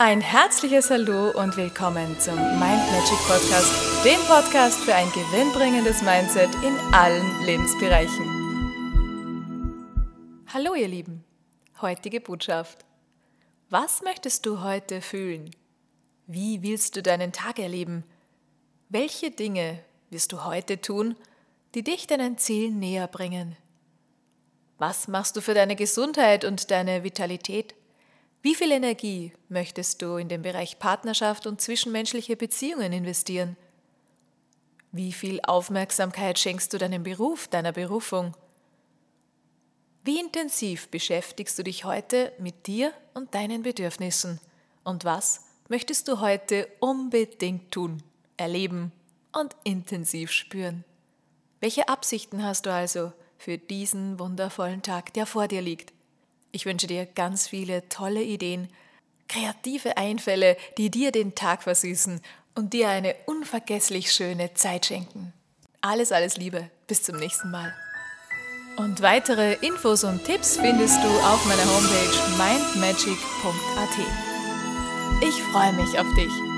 Ein herzliches Hallo und willkommen zum Mind Magic Podcast, dem Podcast für ein gewinnbringendes Mindset in allen Lebensbereichen. Hallo ihr Lieben, heutige Botschaft. Was möchtest du heute fühlen? Wie willst du deinen Tag erleben? Welche Dinge wirst du heute tun, die dich deinen Zielen näher bringen? Was machst du für deine Gesundheit und deine Vitalität? Wie viel Energie möchtest du in den Bereich Partnerschaft und zwischenmenschliche Beziehungen investieren? Wie viel Aufmerksamkeit schenkst du deinem Beruf, deiner Berufung? Wie intensiv beschäftigst du dich heute mit dir und deinen Bedürfnissen? Und was möchtest du heute unbedingt tun, erleben und intensiv spüren? Welche Absichten hast du also für diesen wundervollen Tag, der vor dir liegt? Ich wünsche dir ganz viele tolle Ideen, kreative Einfälle, die dir den Tag versüßen und dir eine unvergesslich schöne Zeit schenken. Alles, alles Liebe. Bis zum nächsten Mal. Und weitere Infos und Tipps findest du auf meiner Homepage mindmagic.at. Ich freue mich auf dich.